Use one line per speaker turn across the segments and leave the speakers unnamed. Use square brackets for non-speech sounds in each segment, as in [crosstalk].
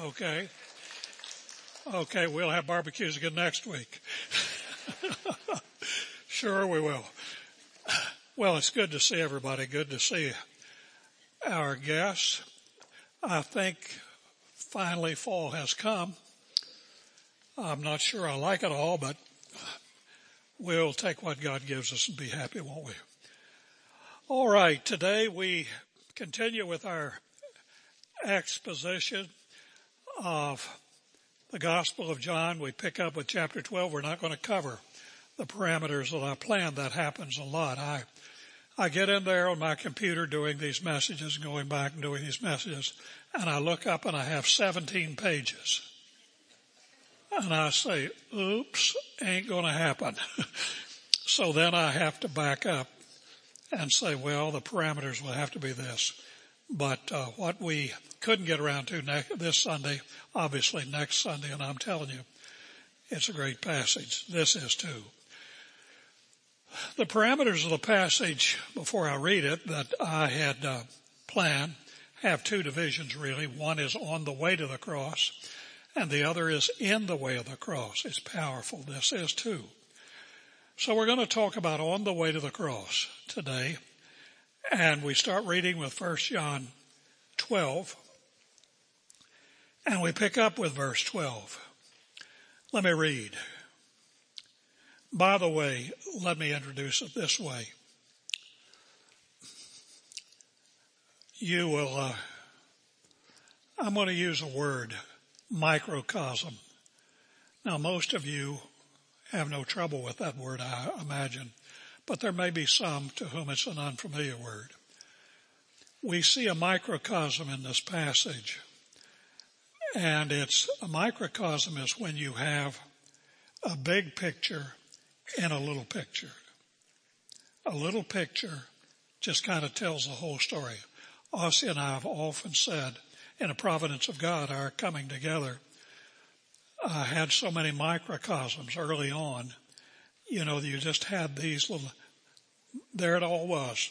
Okay. Okay, we'll have barbecues again next week. [laughs] sure we will. Well, it's good to see everybody. Good to see our guests. I think finally fall has come. I'm not sure I like it all, but we'll take what God gives us and be happy, won't we? All right. Today we continue with our exposition of the Gospel of John. We pick up with chapter 12. We're not going to cover the parameters that I planned. That happens a lot. I, I get in there on my computer doing these messages, going back and doing these messages, and I look up and I have 17 pages. And I say, oops, ain't going to happen. [laughs] so then I have to back up and say, well, the parameters will have to be this. But uh, what we couldn't get around to ne- this Sunday, obviously next Sunday, and I'm telling you, it's a great passage. This is too. The parameters of the passage before I read it that I had uh, planned have two divisions really. One is on the way to the cross and the other is in the way of the cross. It's powerful. This is too. So we're going to talk about on the way to the cross today. And we start reading with 1 John 12. And we pick up with verse 12. Let me read. By the way, let me introduce it this way. You will, uh, I'm going to use a word, microcosm. Now most of you have no trouble with that word, I imagine, but there may be some to whom it's an unfamiliar word. We see a microcosm in this passage, and it's a microcosm is when you have a big picture in a little picture. A little picture just kind of tells the whole story. Ossie and I have often said, in a providence of God, our coming together uh, had so many microcosms early on. You know, you just had these little, there it all was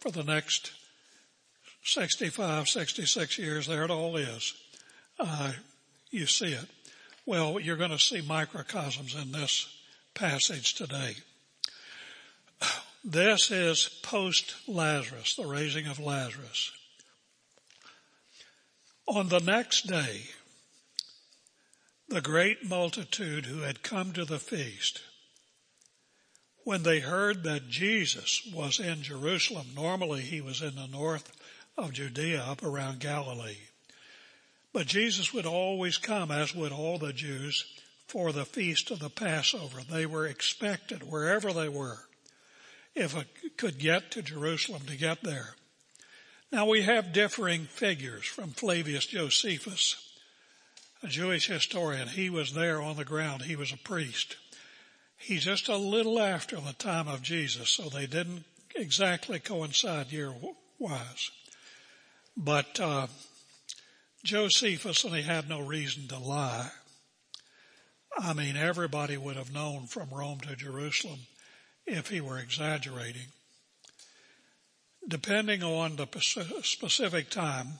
for the next 65, 66 years. There it all is. Uh, you see it. Well, you're going to see microcosms in this passage today. This is post Lazarus, the raising of Lazarus. On the next day, the great multitude who had come to the feast, when they heard that Jesus was in Jerusalem, normally he was in the north of Judea up around Galilee. But Jesus would always come, as would all the Jews, for the feast of the Passover. They were expected wherever they were, if it could get to Jerusalem to get there. Now we have differing figures from Flavius Josephus a Jewish historian. He was there on the ground. He was a priest. He's just a little after the time of Jesus, so they didn't exactly coincide year wise. But uh, Josephus, and he had no reason to lie. I mean, everybody would have known from Rome to Jerusalem if he were exaggerating. Depending on the specific time,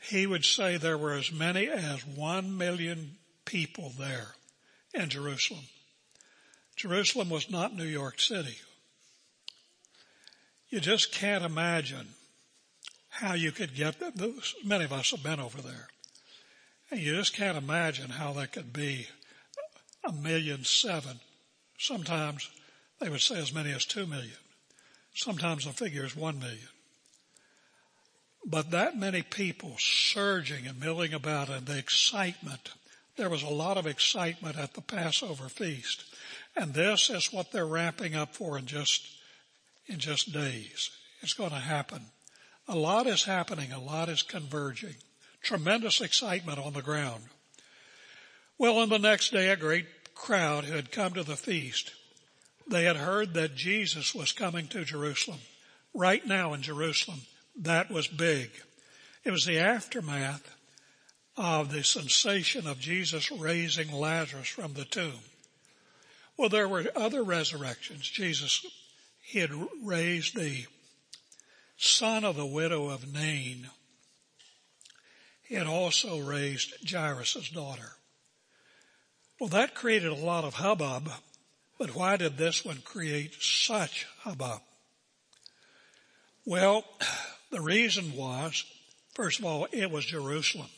he would say there were as many as one million people there in Jerusalem. Jerusalem was not New York City. You just can't imagine how you could get that. Many of us have been over there. And you just can't imagine how that could be a million seven. Sometimes they would say as many as two million. Sometimes the figure is one million. But that many people surging and milling about and the excitement, there was a lot of excitement at the Passover feast. And this is what they're ramping up for in just, in just days. It's going to happen. A lot is happening. A lot is converging. Tremendous excitement on the ground. Well, on the next day, a great crowd had come to the feast, they had heard that Jesus was coming to Jerusalem. Right now in Jerusalem, that was big. It was the aftermath of the sensation of Jesus raising Lazarus from the tomb. Well, there were other resurrections. Jesus, he had raised the son of the widow of Nain. he had also raised Jairus' daughter. Well, that created a lot of hubbub, but why did this one create such hubbub? Well, [clears throat] the reason was, first of all, it was Jerusalem.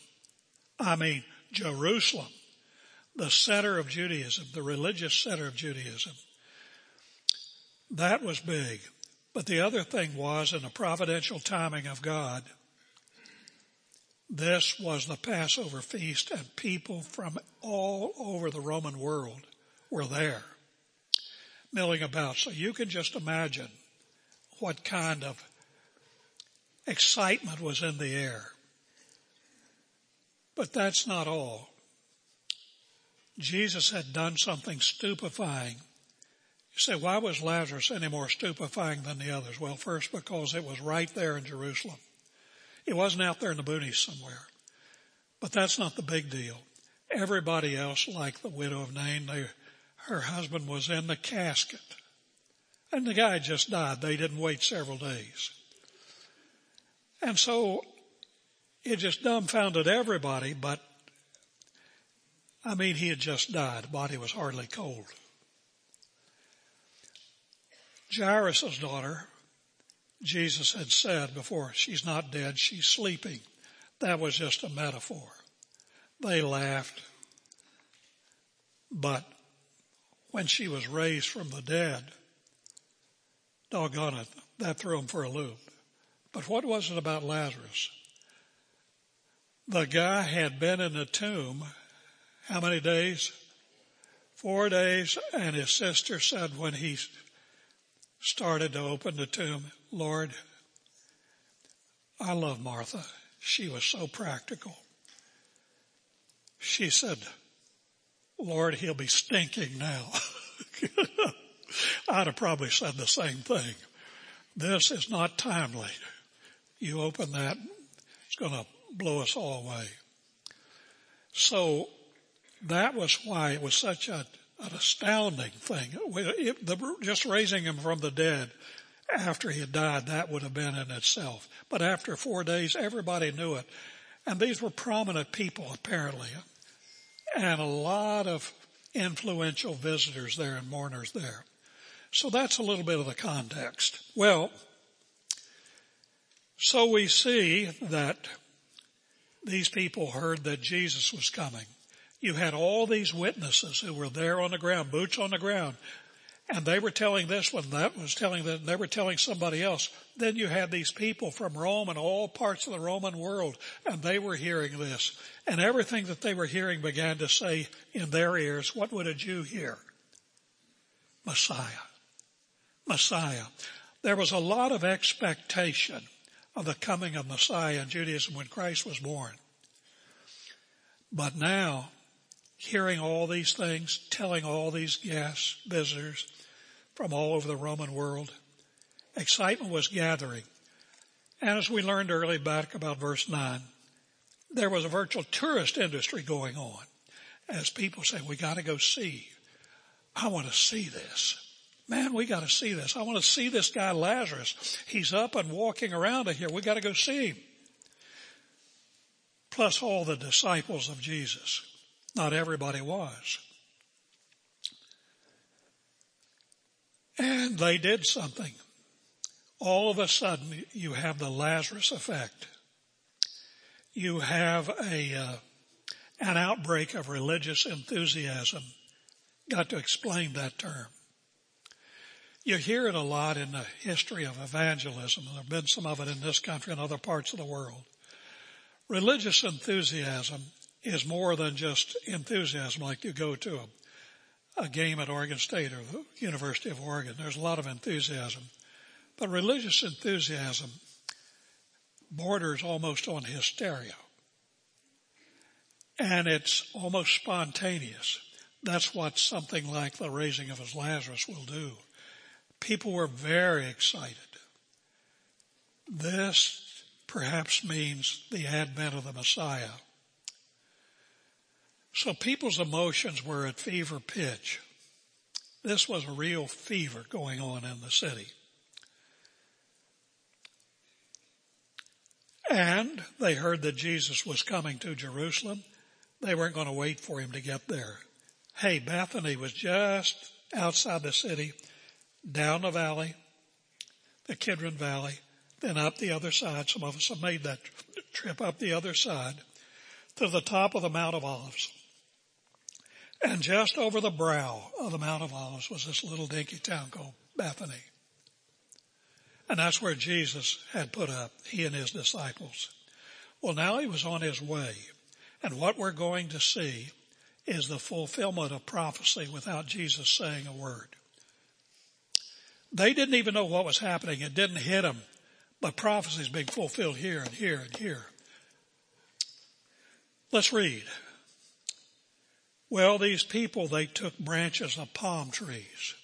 I mean, Jerusalem, the center of Judaism, the religious center of Judaism. That was big. But the other thing was in the providential timing of God, this was the Passover feast and people from all over the Roman world were there milling about. So you can just imagine what kind of excitement was in the air. But that's not all. Jesus had done something stupefying. You say, why was Lazarus any more stupefying than the others? Well, first because it was right there in Jerusalem. It wasn't out there in the boonies somewhere. But that's not the big deal. Everybody else, like the widow of Nain, they, her husband was in the casket. And the guy just died. They didn't wait several days. And so it just dumbfounded everybody, but I mean, he had just died. The body was hardly cold. Jairus' daughter, Jesus had said before, she's not dead, she's sleeping. That was just a metaphor. They laughed. But when she was raised from the dead, doggone it, that threw them for a loop. But what was it about Lazarus? The guy had been in the tomb how many days? Four days. And his sister said when he started to open the tomb, Lord, I love Martha. She was so practical. She said, Lord, he'll be stinking now. [laughs] I'd have probably said the same thing. This is not timely. You open that, it's going to blow us all away. So that was why it was such a, an astounding thing. It, the, just raising him from the dead after he had died, that would have been in itself. But after four days, everybody knew it. And these were prominent people apparently. And a lot of influential visitors there and mourners there. So that's a little bit of the context. Well, so we see that these people heard that Jesus was coming. You had all these witnesses who were there on the ground, boots on the ground, and they were telling this one, that was telling them, they were telling somebody else. Then you had these people from Rome and all parts of the Roman world, and they were hearing this. And everything that they were hearing began to say in their ears, what would a Jew hear? Messiah. Messiah. There was a lot of expectation of the coming of Messiah in Judaism when Christ was born. But now, hearing all these things, telling all these guests, visitors, from all over the Roman world. Excitement was gathering. And as we learned early back about verse 9, there was a virtual tourist industry going on as people say, we gotta go see. I want to see this. Man, we gotta see this. I want to see this guy Lazarus. He's up and walking around here. We gotta go see him. Plus all the disciples of Jesus. Not everybody was. And they did something. All of a sudden you have the Lazarus effect. You have a, uh, an outbreak of religious enthusiasm. Got to explain that term. You hear it a lot in the history of evangelism. There have been some of it in this country and other parts of the world. Religious enthusiasm is more than just enthusiasm like you go to a a game at Oregon State or the University of Oregon. There's a lot of enthusiasm. But religious enthusiasm borders almost on hysteria. And it's almost spontaneous. That's what something like the raising of Lazarus will do. People were very excited. This perhaps means the advent of the Messiah. So people's emotions were at fever pitch. This was a real fever going on in the city. And they heard that Jesus was coming to Jerusalem. They weren't going to wait for him to get there. Hey, Bethany was just outside the city, down the valley, the Kidron Valley, then up the other side. Some of us have made that trip up the other side to the top of the Mount of Olives. And just over the brow of the Mount of Olives was this little dinky town called Bethany. And that's where Jesus had put up, he and his disciples. Well, now he was on his way. And what we're going to see is the fulfillment of prophecy without Jesus saying a word. They didn't even know what was happening. It didn't hit them. But prophecy is being fulfilled here and here and here. Let's read. Well, these people, they took branches of palm trees,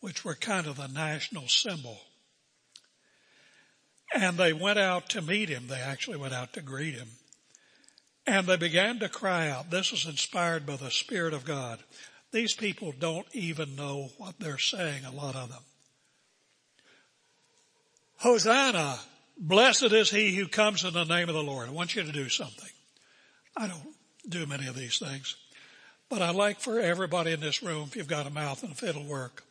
which were kind of the national symbol. And they went out to meet him. They actually went out to greet him. And they began to cry out. This is inspired by the Spirit of God. These people don't even know what they're saying, a lot of them. Hosanna, blessed is he who comes in the name of the Lord. I want you to do something. I don't do many of these things, but I'd like for everybody in this room, if you've got a mouth and if it'll work,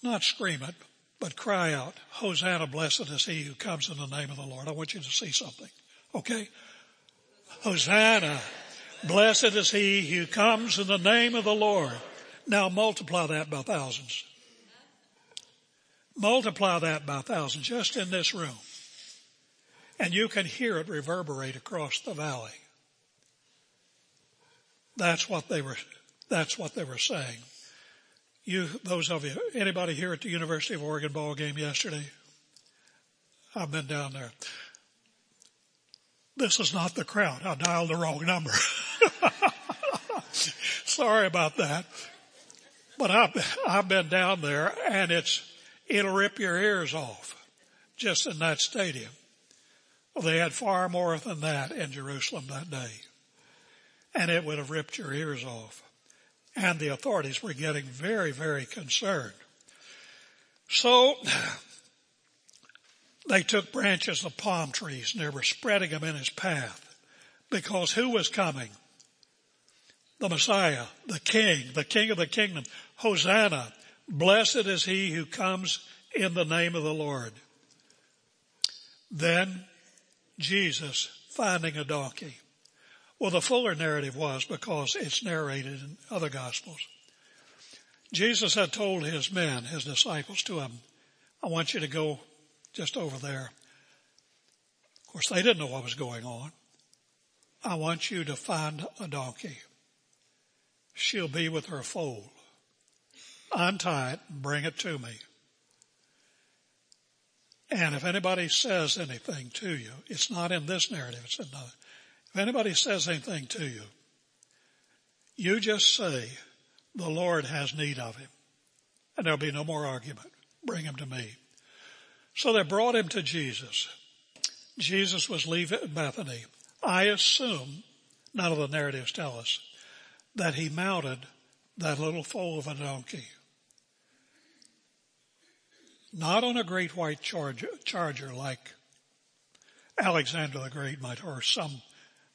not scream it, but cry out, Hosanna, blessed is he who comes in the name of the Lord. I want you to see something. Okay? Hosanna, blessed is he who comes in the name of the Lord. Now multiply that by thousands. Multiply that by thousands just in this room. And you can hear it reverberate across the valley. That's what they were, that's what they were saying. You, those of you, anybody here at the University of Oregon ball game yesterday? I've been down there. This is not the crowd. I dialed the wrong number. [laughs] Sorry about that. But I've, I've been down there and it's, it'll rip your ears off just in that stadium. They had far more than that in Jerusalem that day. And it would have ripped your ears off. And the authorities were getting very, very concerned. So they took branches of palm trees and they were spreading them in his path because who was coming? The Messiah, the King, the King of the kingdom. Hosanna. Blessed is he who comes in the name of the Lord. Then Jesus finding a donkey. Well, the fuller narrative was because it's narrated in other gospels. Jesus had told his men, his disciples to him, I want you to go just over there. Of course, they didn't know what was going on. I want you to find a donkey. She'll be with her foal. Untie it and bring it to me. And if anybody says anything to you, it's not in this narrative, it's in another. If anybody says anything to you, you just say, the Lord has need of him. And there'll be no more argument. Bring him to me. So they brought him to Jesus. Jesus was leaving Bethany. I assume, none of the narratives tell us, that he mounted that little foal of a donkey. Not on a great white charger, charger like Alexander the Great might, or some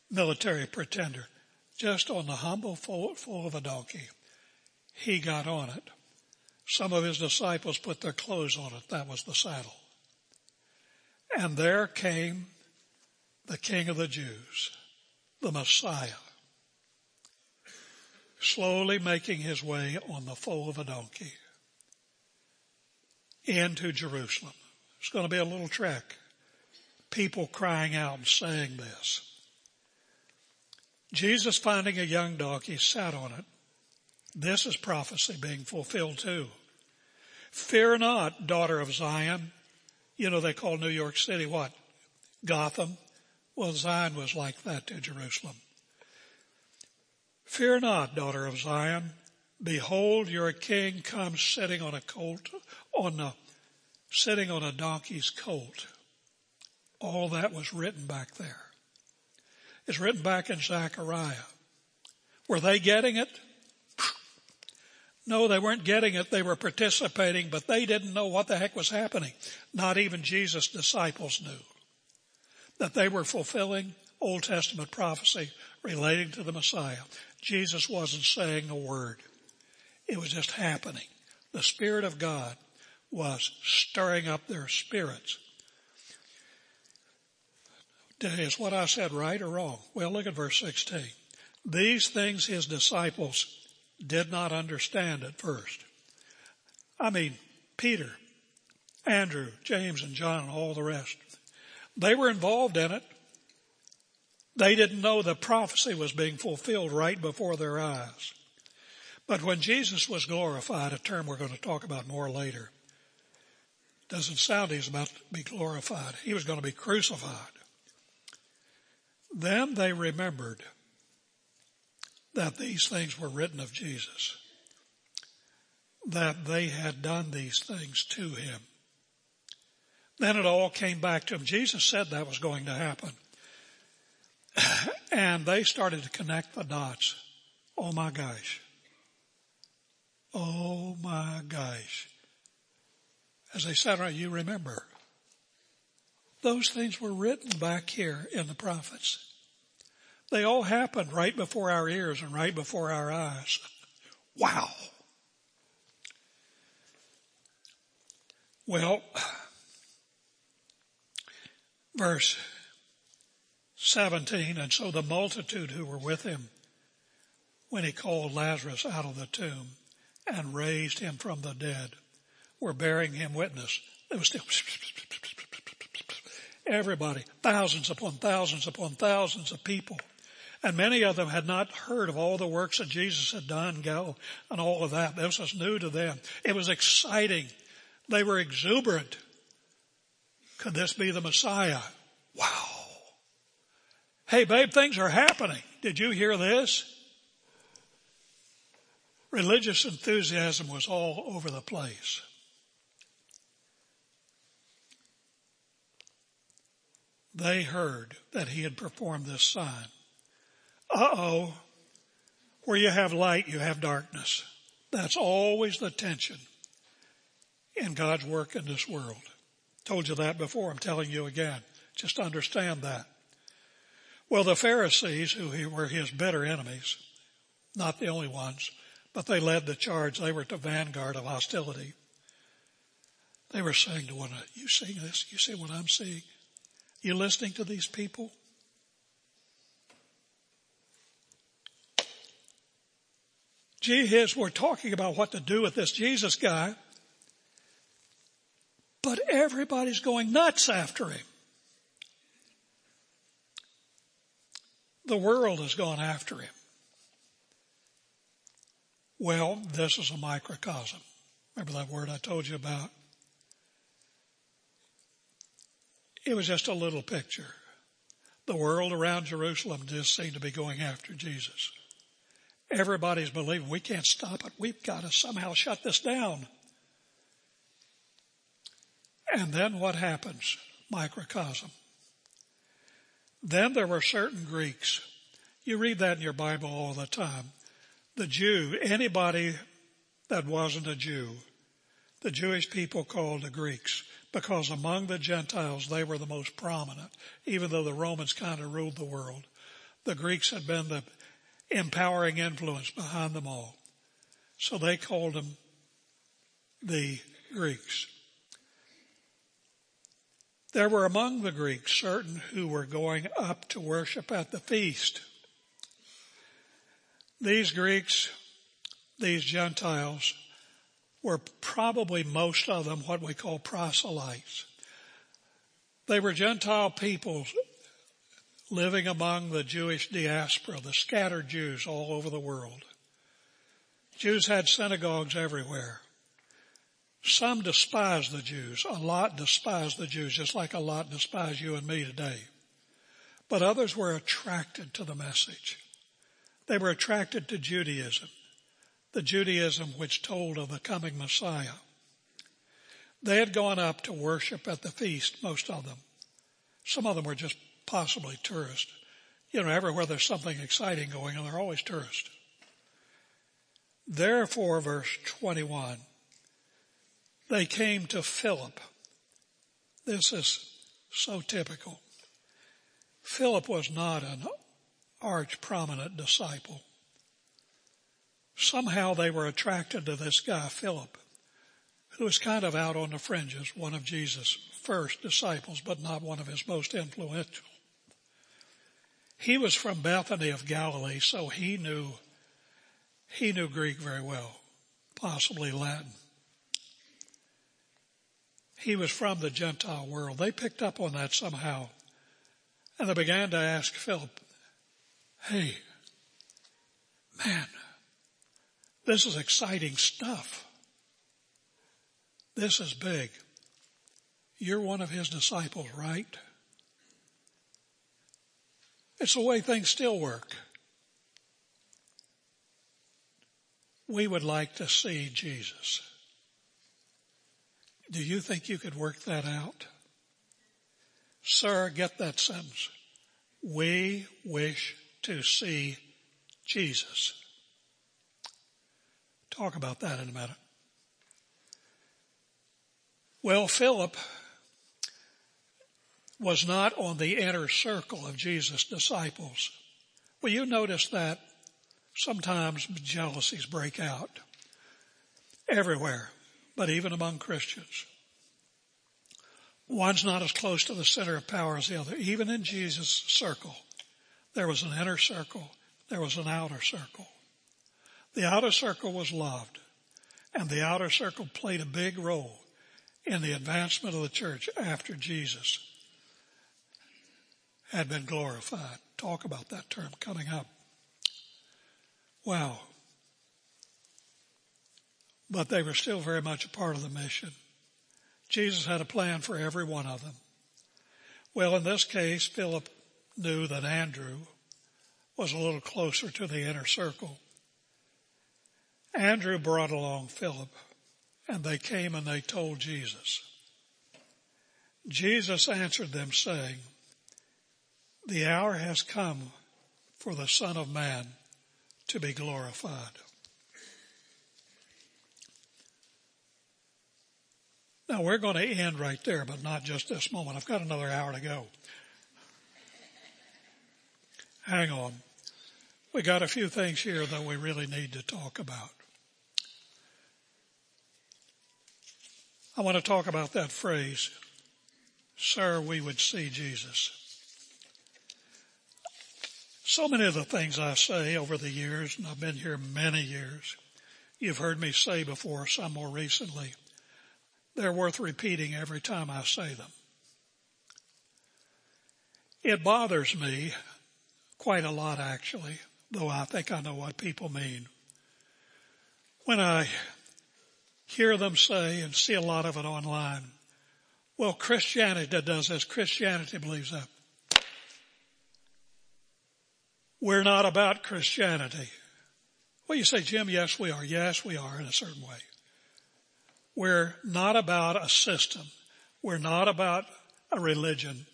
military pretender. Just on the humble foal, of a donkey. He got on it. Some of his disciples put their clothes on it. That was the saddle. And there came the King of the Jews, the Messiah, slowly making his way on the foal of a donkey into Jerusalem. It's going to be a little trek. People crying out and saying this. Jesus finding a young donkey sat on it. This is prophecy being fulfilled too. Fear not, daughter of Zion. You know, they call New York City what? Gotham. Well, Zion was like that to Jerusalem. Fear not, daughter of Zion. Behold, your king comes sitting on a colt, on a, sitting on a donkey's colt. All that was written back there. It's written back in Zechariah. Were they getting it? [sniffs] No, they weren't getting it. They were participating, but they didn't know what the heck was happening. Not even Jesus' disciples knew. that they were fulfilling Old Testament prophecy relating to the Messiah. Jesus wasn't saying a word. It was just happening. The Spirit of God was stirring up their spirits. Is what I said right or wrong? Well, look at verse 16. These things his disciples did not understand at first. I mean, Peter, Andrew, James, and John, and all the rest. They were involved in it. They didn't know the prophecy was being fulfilled right before their eyes. But when Jesus was glorified, a term we're going to talk about more later, doesn't sound he's about to be glorified. He was going to be crucified. Then they remembered that these things were written of Jesus, that they had done these things to him. Then it all came back to him. Jesus said that was going to happen. [clears throat] and they started to connect the dots. Oh my gosh. Oh my gosh. As they said, you remember. Those things were written back here in the prophets. They all happened right before our ears and right before our eyes. Wow. Well, verse 17, and so the multitude who were with him when he called Lazarus out of the tomb and raised him from the dead were bearing him witness. There was still everybody, thousands upon thousands upon thousands of people. And many of them had not heard of all the works that Jesus had done, go, and all of that. This was new to them. It was exciting. They were exuberant. Could this be the Messiah? Wow. Hey babe, things are happening. Did you hear this? Religious enthusiasm was all over the place. They heard that he had performed this sign. Uh-oh. Where you have light, you have darkness. That's always the tension in God's work in this world. Told you that before. I'm telling you again. Just understand that. Well, the Pharisees, who were his bitter enemies, not the only ones, but they led the charge. They were the vanguard of hostility. They were saying to one another, you see this? You see what I'm seeing? You listening to these people? Gee, we're talking about what to do with this Jesus guy, but everybody's going nuts after him. The world has gone after him. Well, this is a microcosm. Remember that word I told you about? It was just a little picture. The world around Jerusalem just seemed to be going after Jesus. Everybody's believing we can't stop it. We've got to somehow shut this down. And then what happens? Microcosm. Then there were certain Greeks. You read that in your Bible all the time. The Jew, anybody that wasn't a Jew, the Jewish people called the Greeks because among the Gentiles they were the most prominent, even though the Romans kind of ruled the world. The Greeks had been the empowering influence behind them all. So they called them the Greeks. There were among the Greeks certain who were going up to worship at the feast. These Greeks, these Gentiles, were probably most of them what we call proselytes. They were Gentile peoples living among the Jewish diaspora, the scattered Jews all over the world. Jews had synagogues everywhere. Some despised the Jews. A lot despised the Jews, just like a lot despise you and me today. But others were attracted to the message. They were attracted to Judaism, the Judaism which told of the coming Messiah. They had gone up to worship at the feast, most of them. Some of them were just possibly tourists. You know, everywhere there's something exciting going on, they're always tourists. Therefore, verse 21, they came to Philip. This is so typical. Philip was not an arch prominent disciple. Somehow they were attracted to this guy, Philip, who was kind of out on the fringes, one of Jesus' first disciples, but not one of his most influential. He was from Bethany of Galilee, so he knew, he knew Greek very well, possibly Latin. He was from the Gentile world. They picked up on that somehow. And they began to ask Philip, hey, man, this is exciting stuff. This is big. You're one of his disciples, right? It's the way things still work. We would like to see Jesus. Do you think you could work that out? Sir, get that sentence. We wish to see Jesus. Talk about that in a minute. Well, Philip was not on the inner circle of Jesus' disciples. Well, you notice that sometimes jealousies break out everywhere, but even among Christians. One's not as close to the center of power as the other. Even in Jesus' circle, there was an inner circle, there was an outer circle. The outer circle was loved, and the outer circle played a big role in the advancement of the church after Jesus had been glorified. Talk about that term coming up. Wow. But they were still very much a part of the mission. Jesus had a plan for every one of them. Well, in this case, Philip knew that Andrew was a little closer to the inner circle. Andrew brought along Philip and they came and they told Jesus. Jesus answered them saying, the hour has come for the son of man to be glorified. Now we're going to end right there, but not just this moment. I've got another hour to go. Hang on. We got a few things here that we really need to talk about. I want to talk about that phrase, sir, we would see Jesus. So many of the things I say over the years, and I've been here many years, you've heard me say before, some more recently, they're worth repeating every time I say them. It bothers me quite a lot actually, though I think I know what people mean. When I hear them say and see a lot of it online, well, Christianity does this, Christianity believes that. We're not about Christianity. Well, you say, Jim, yes, we are. Yes, we are in a certain way. We're not about a system. We're not about a religion.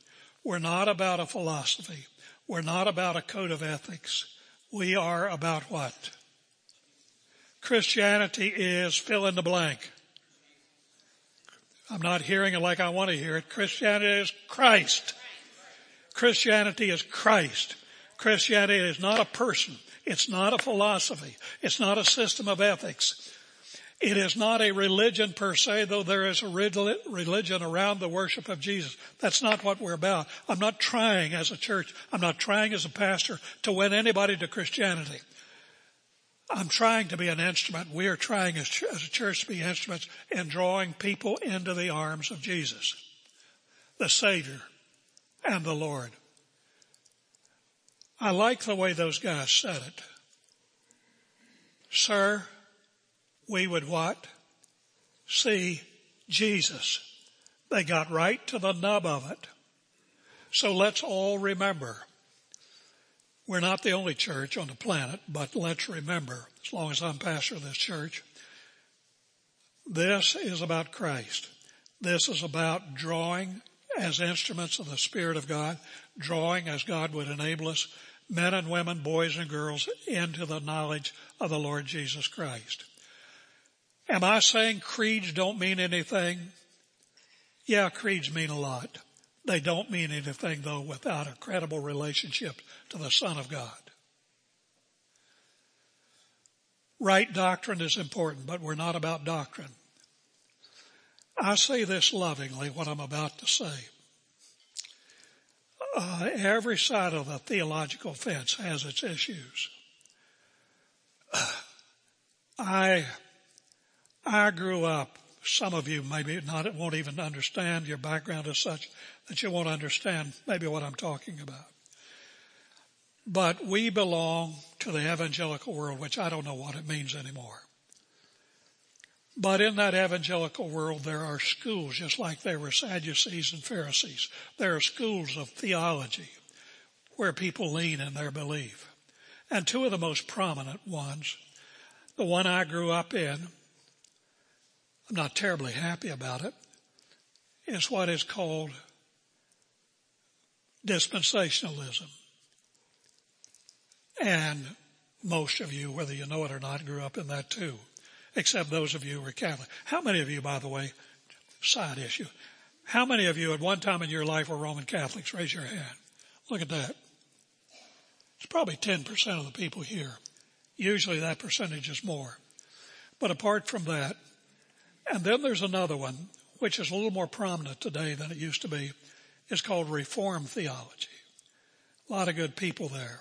We're not about a philosophy. We're not about a code of ethics. We are about what? Christianity is fill in the blank. I'm not hearing it like I want to hear it. Christianity is Christ. Christianity is Christ. Christianity is not a person. It's not a philosophy. It's not a system of ethics. It is not a religion per se, though there is a religion around the worship of Jesus. That's not what we're about. I'm not trying as a church, I'm not trying as a pastor to win anybody to Christianity. I'm trying to be an instrument. We are trying as, a church to be instruments in drawing people into the arms of Jesus, the Savior and the Lord. I like the way those guys said it. Sir, we would what? See Jesus. They got right to the nub of it. So let's all remember, we're not the only church on the planet, but let's remember, as long as I'm pastor of this church, this is about Christ. This is about drawing as instruments of the Spirit of God, drawing as God would enable us men and women, boys and girls into the knowledge of the Lord Jesus Christ. Am I saying creeds don't mean anything? Yeah, creeds mean a lot. They don't mean anything though without a credible relationship to the Son of God. Right doctrine is important, but we're not about doctrine. I say this lovingly, what I'm about to say. Uh, every side of the theological fence has its issues. [sighs] I, I grew up, some of you maybe not, won't even understand your background is such that you won't understand maybe what I'm talking about. But we belong to the evangelical world, which I don't know what it means anymore. But in that evangelical world, there are schools, just like there were Sadducees and Pharisees. There are schools of theology where people lean in their belief. And two of the most prominent ones, the one I grew up in, I'm not terribly happy about it, is what is called dispensationalism. And most of you, whether you know it or not, grew up in that too, except those of you who are Catholic. How many of you, by the way, side issue, how many of you at one time in your life were Roman Catholics? Raise your hand. Look at that. It's probably 10% of the people here. Usually that percentage is more. But apart from that, and then there's another one, which is a little more prominent today than it used to be. It's called Reformed theology. A lot of good people there.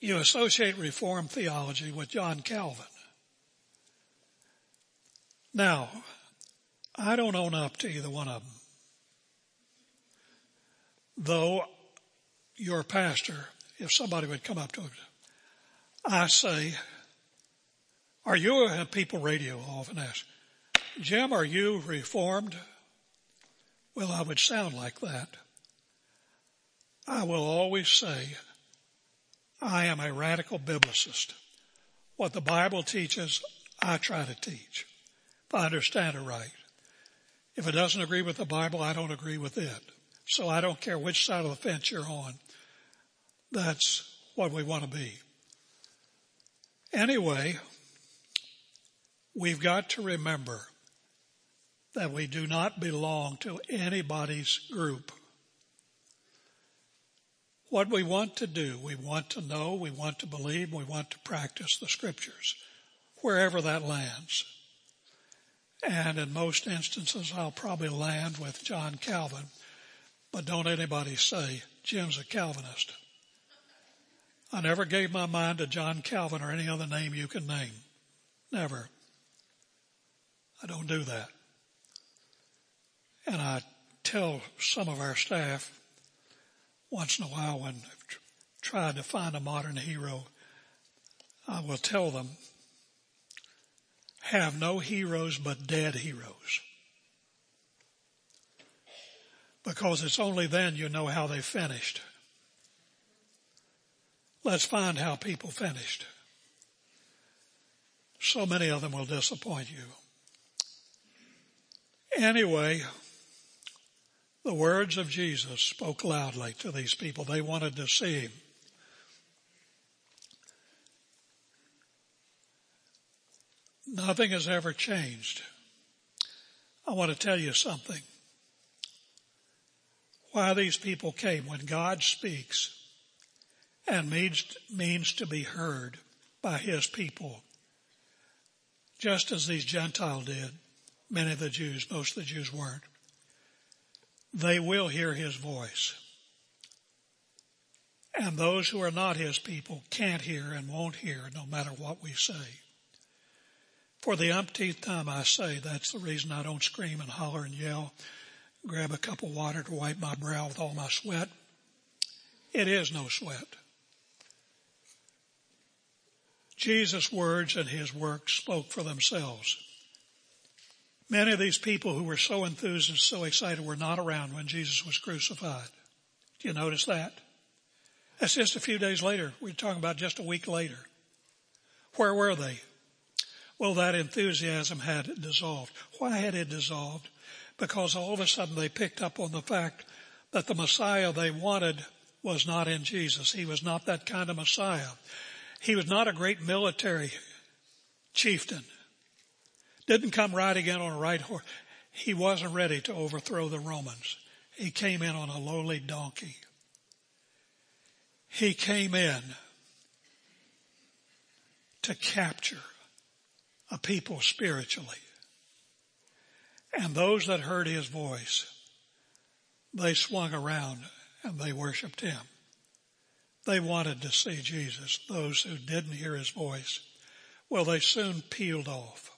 You associate Reformed theology with John Calvin. Now, I don't own up to either one of them. Though your pastor, if somebody would come up to him, I say, are you a people radio often ask, Jim, are you reformed? Well, I would sound like that. I will always say, I am a radical biblicist. What the Bible teaches, I try to teach. If I understand it right. If it doesn't agree with the Bible, I don't agree with it. So I don't care which side of the fence you're on. That's what we want to be. Anyway, we've got to remember that we do not belong to anybody's group. What we want to do, we want to know, we want to believe, we want to practice the scriptures, wherever that lands. And in most instances, I'll probably land with John Calvin, but don't anybody say, Jim's a Calvinist. I never gave my mind to John Calvin or any other name you can name. Never. I don't do that. And I tell some of our staff once in a while when I've tried to find a modern hero, I will tell them, have no heroes but dead heroes. Because it's only then you know how they finished. Let's find how people finished. So many of them will disappoint you. Anyway, the words of Jesus spoke loudly to these people. They wanted to see him. Nothing has ever changed. I want to tell you something. Why these people came. When God speaks, and means, means to be heard by his people. Just as these Gentiles did, many of the Jews, most of the Jews weren't. They will hear his voice. And those who are not his people can't hear and won't hear no matter what we say. For the umpteenth time I say that's the reason I don't scream and holler and yell, grab a cup of water to wipe my brow with all my sweat. It is no sweat. Jesus' words and his work spoke for themselves. Many of these people who were so enthused and so excited were not around when Jesus was crucified. Do you notice that? That's just a few days later. We're talking about just a week later. Where were they? Well, that enthusiasm had dissolved. Why had it dissolved? Because all of a sudden they picked up on the fact that the Messiah they wanted was not in Jesus. He was not that kind of Messiah. He was not a great military chieftain. Didn't come riding in on a right horse. He wasn't ready to overthrow the Romans. He came in on a lowly donkey. He came in to capture a people spiritually. And those that heard his voice, they swung around and they worshiped him. They wanted to see Jesus. Those who didn't hear his voice, well, they soon peeled off.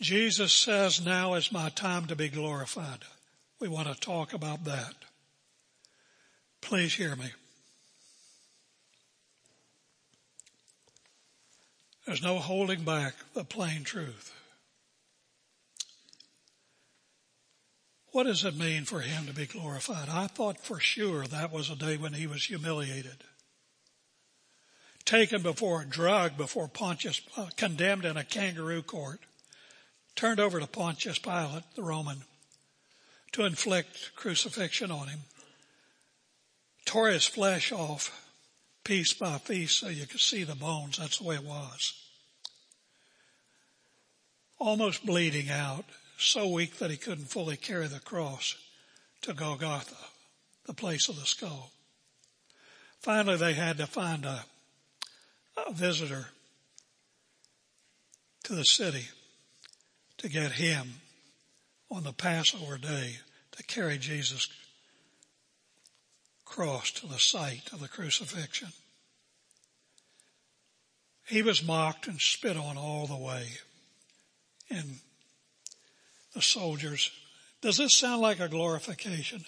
Jesus says, now is my time to be glorified. We want to talk about that. Please hear me. There's no holding back the plain truth. What does it mean for him to be glorified? I thought for sure that was a day when he was humiliated. Taken before, drugged before Pontius, uh, condemned in a kangaroo court, turned over to Pontius Pilate, the Roman, to inflict crucifixion on him, tore his flesh off, piece by piece so you could see the bones. That's the way it was. Almost bleeding out, so weak that he couldn't fully carry the cross to Golgotha, the place of the skull. Finally, they had to find a, a visitor to the city to get him on the Passover day to carry Jesus cross to the site of the crucifixion. He was mocked and spit on all the way. And the soldiers, does this sound like a glorification?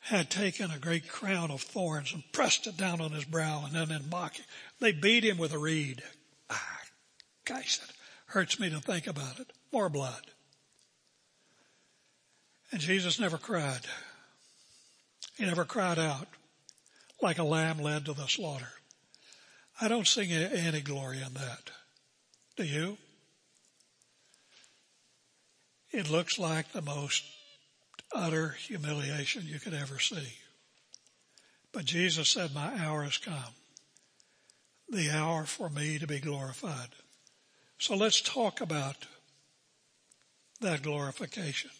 Had taken a great crown of thorns and pressed it down on his brow and then in mocking, they beat him with a reed. Ah, that hurts me to think about it. More blood. And Jesus never cried. He never cried out like a lamb led to the slaughter. I don't see any glory in that. Do you? It looks like the most utter humiliation you could ever see. But Jesus said, my hour has come. The hour for me to be glorified. So let's talk about that glorification.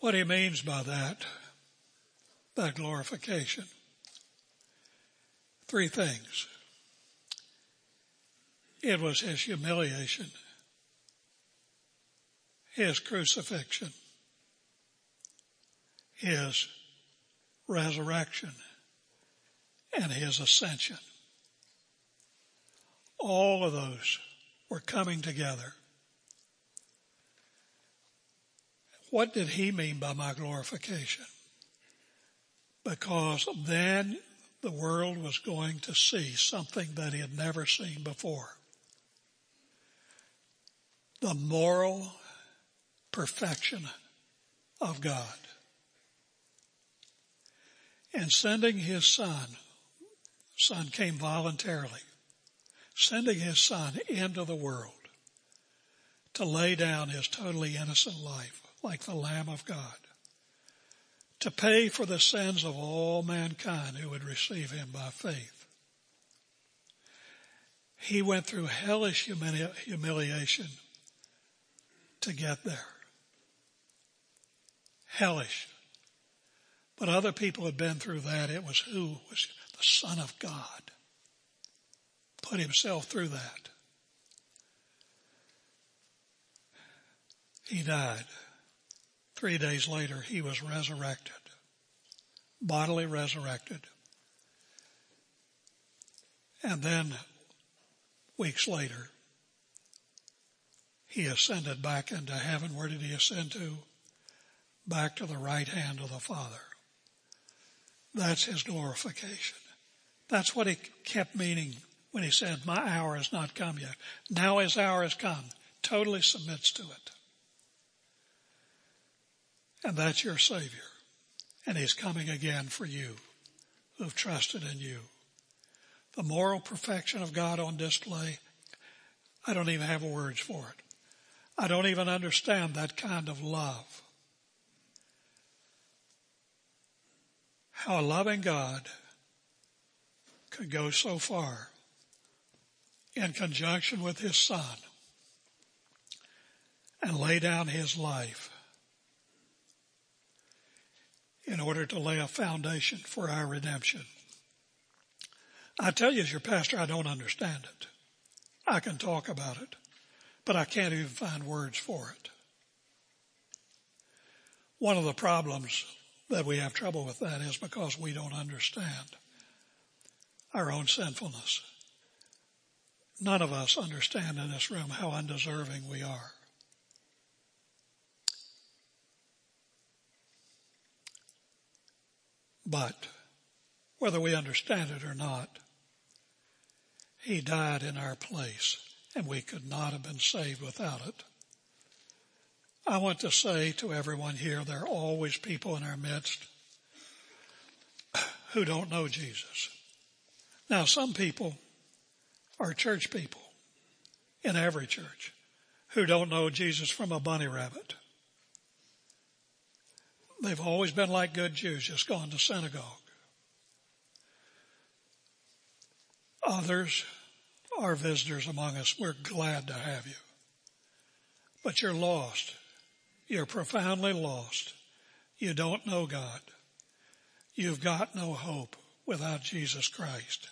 What he means by that, that glorification. Three things. It was his humiliation, his crucifixion, his resurrection, and his ascension. All of those were coming together What did he mean by my glorification? Because then the world was going to see something that he had never seen before. The moral perfection of God. And sending his son, son came voluntarily, sending his son into the world to lay down his totally innocent life like the Lamb of God to pay for the sins of all mankind who would receive him by faith. He went through hellish humili- humiliation to get there. Hellish. But other people had been through that. It was who was the Son of God. Put himself through that. He died. Three days later, he was resurrected, bodily resurrected. And then weeks later, he ascended back into heaven. Where did he ascend to? Back to the right hand of the Father. That's his glorification. That's what he kept meaning when he said, my hour has not come yet. Now his hour has come. Totally submits to it. And that's your Savior. And He's coming again for you who've trusted in you. The moral perfection of God on display, I don't even have words for it. I don't even understand that kind of love. How a loving God could go so far in conjunction with his son and lay down his life in order to lay a foundation for our redemption. I tell you as your pastor, I don't understand it. I can talk about it, but I can't even find words for it. One of the problems that we have trouble with that is because we don't understand our own sinfulness. None of us understand in this room how undeserving we are. But whether we understand it or not, He died in our place and we could not have been saved without it. I want to say to everyone here, there are always people in our midst who don't know Jesus. Now some people are church people in every church who don't know Jesus from a bunny rabbit. They've always been like good Jews, just gone to synagogue. Others are visitors among us. We're glad to have you. But you're lost. You're profoundly lost. You don't know God. You've got no hope without Jesus Christ.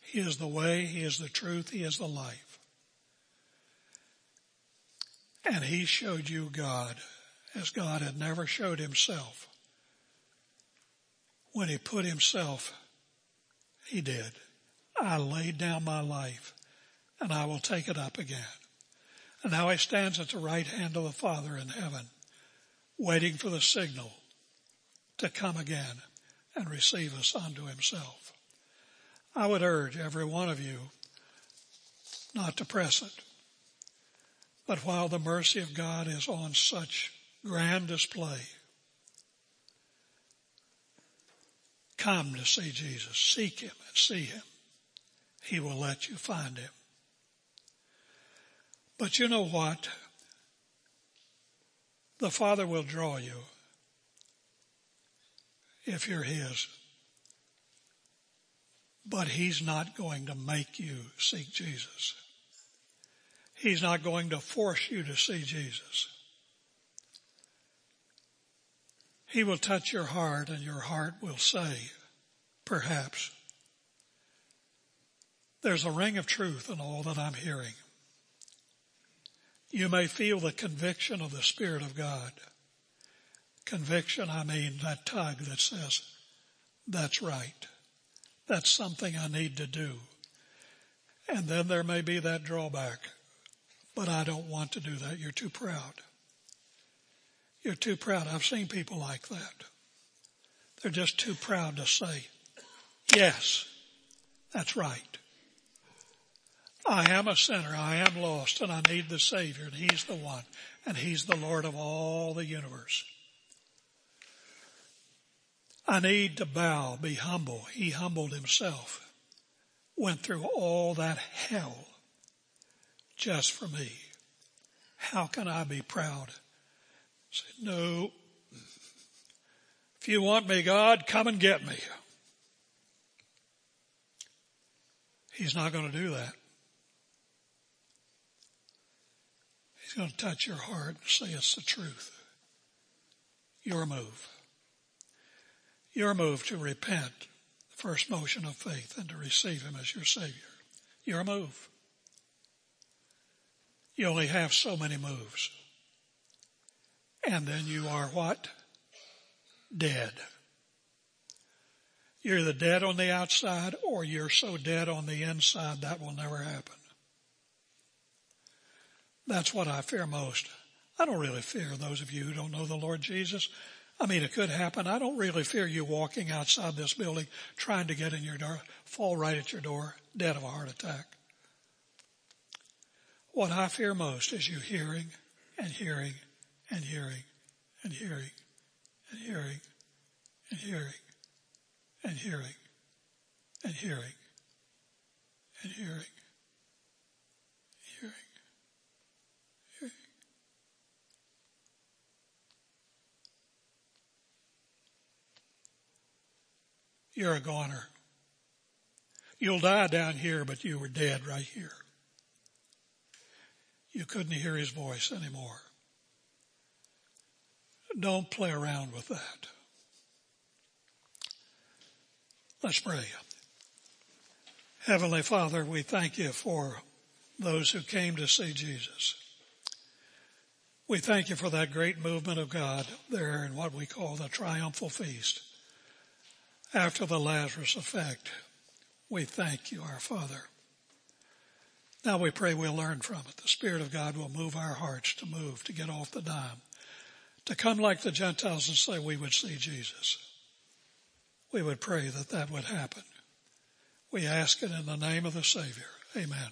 He is the way, He is the truth, He is the life. And He showed you God as God had never showed himself. When he put himself, he did. I laid down my life and I will take it up again. And now he stands at the right hand of the Father in heaven, waiting for the signal to come again and receive us unto himself. I would urge every one of you not to press it. But while the mercy of God is on such grand display. Come to see Jesus. Seek Him and see Him. He will let you find Him. But you know what? The Father will draw you if you're His. But He's not going to make you seek Jesus. He's not going to force you to see Jesus. He will touch your heart and your heart will say, perhaps, there's a ring of truth in all that I'm hearing. You may feel the conviction of the Spirit of God. Conviction, I mean that tug that says, that's right. That's something I need to do. And then there may be that drawback, but I don't want to do that. You're too proud. You're too proud. I've seen people like that. They're just too proud to say, yes, that's right. I am a sinner. I am lost and I need the Savior and He's the one and He's the Lord of all the universe. I need to bow, be humble. He humbled Himself, went through all that hell just for me. How can I be proud? Say, no. If you want me, God, come and get me. He's not going to do that. He's going to touch your heart and say it's the truth. Your move. Your move to repent, the first motion of faith, and to receive Him as your Savior. Your move. You only have so many moves and then you are what? Dead. You're the dead on the outside or you're so dead on the inside that will never happen. That's what I fear most. I don't really fear those of you who don't know the Lord Jesus. I mean, it could happen. I don't really fear you walking outside this building trying to get in your door, fall right at your door, dead of a heart attack. What I fear most is you hearing and hearing and hearing and hearing and hearing and hearing and hearing and hearing and hearing. Hearing. You're a goner. You'll die down here, but you were dead right here. You couldn't hear his voice anymore. Don't play around with that. Let's pray. Heavenly Father, we thank you for those who came to see Jesus. We thank you for that great movement of God there in what we call the triumphal feast. After the Lazarus effect, we thank you, our Father. Now we pray we'll learn from it. The Spirit of God will move our hearts to move, to get off the dime, to come like the Gentiles and say we would see Jesus. We would pray that that would happen. We ask it in the name of the Savior. Amen.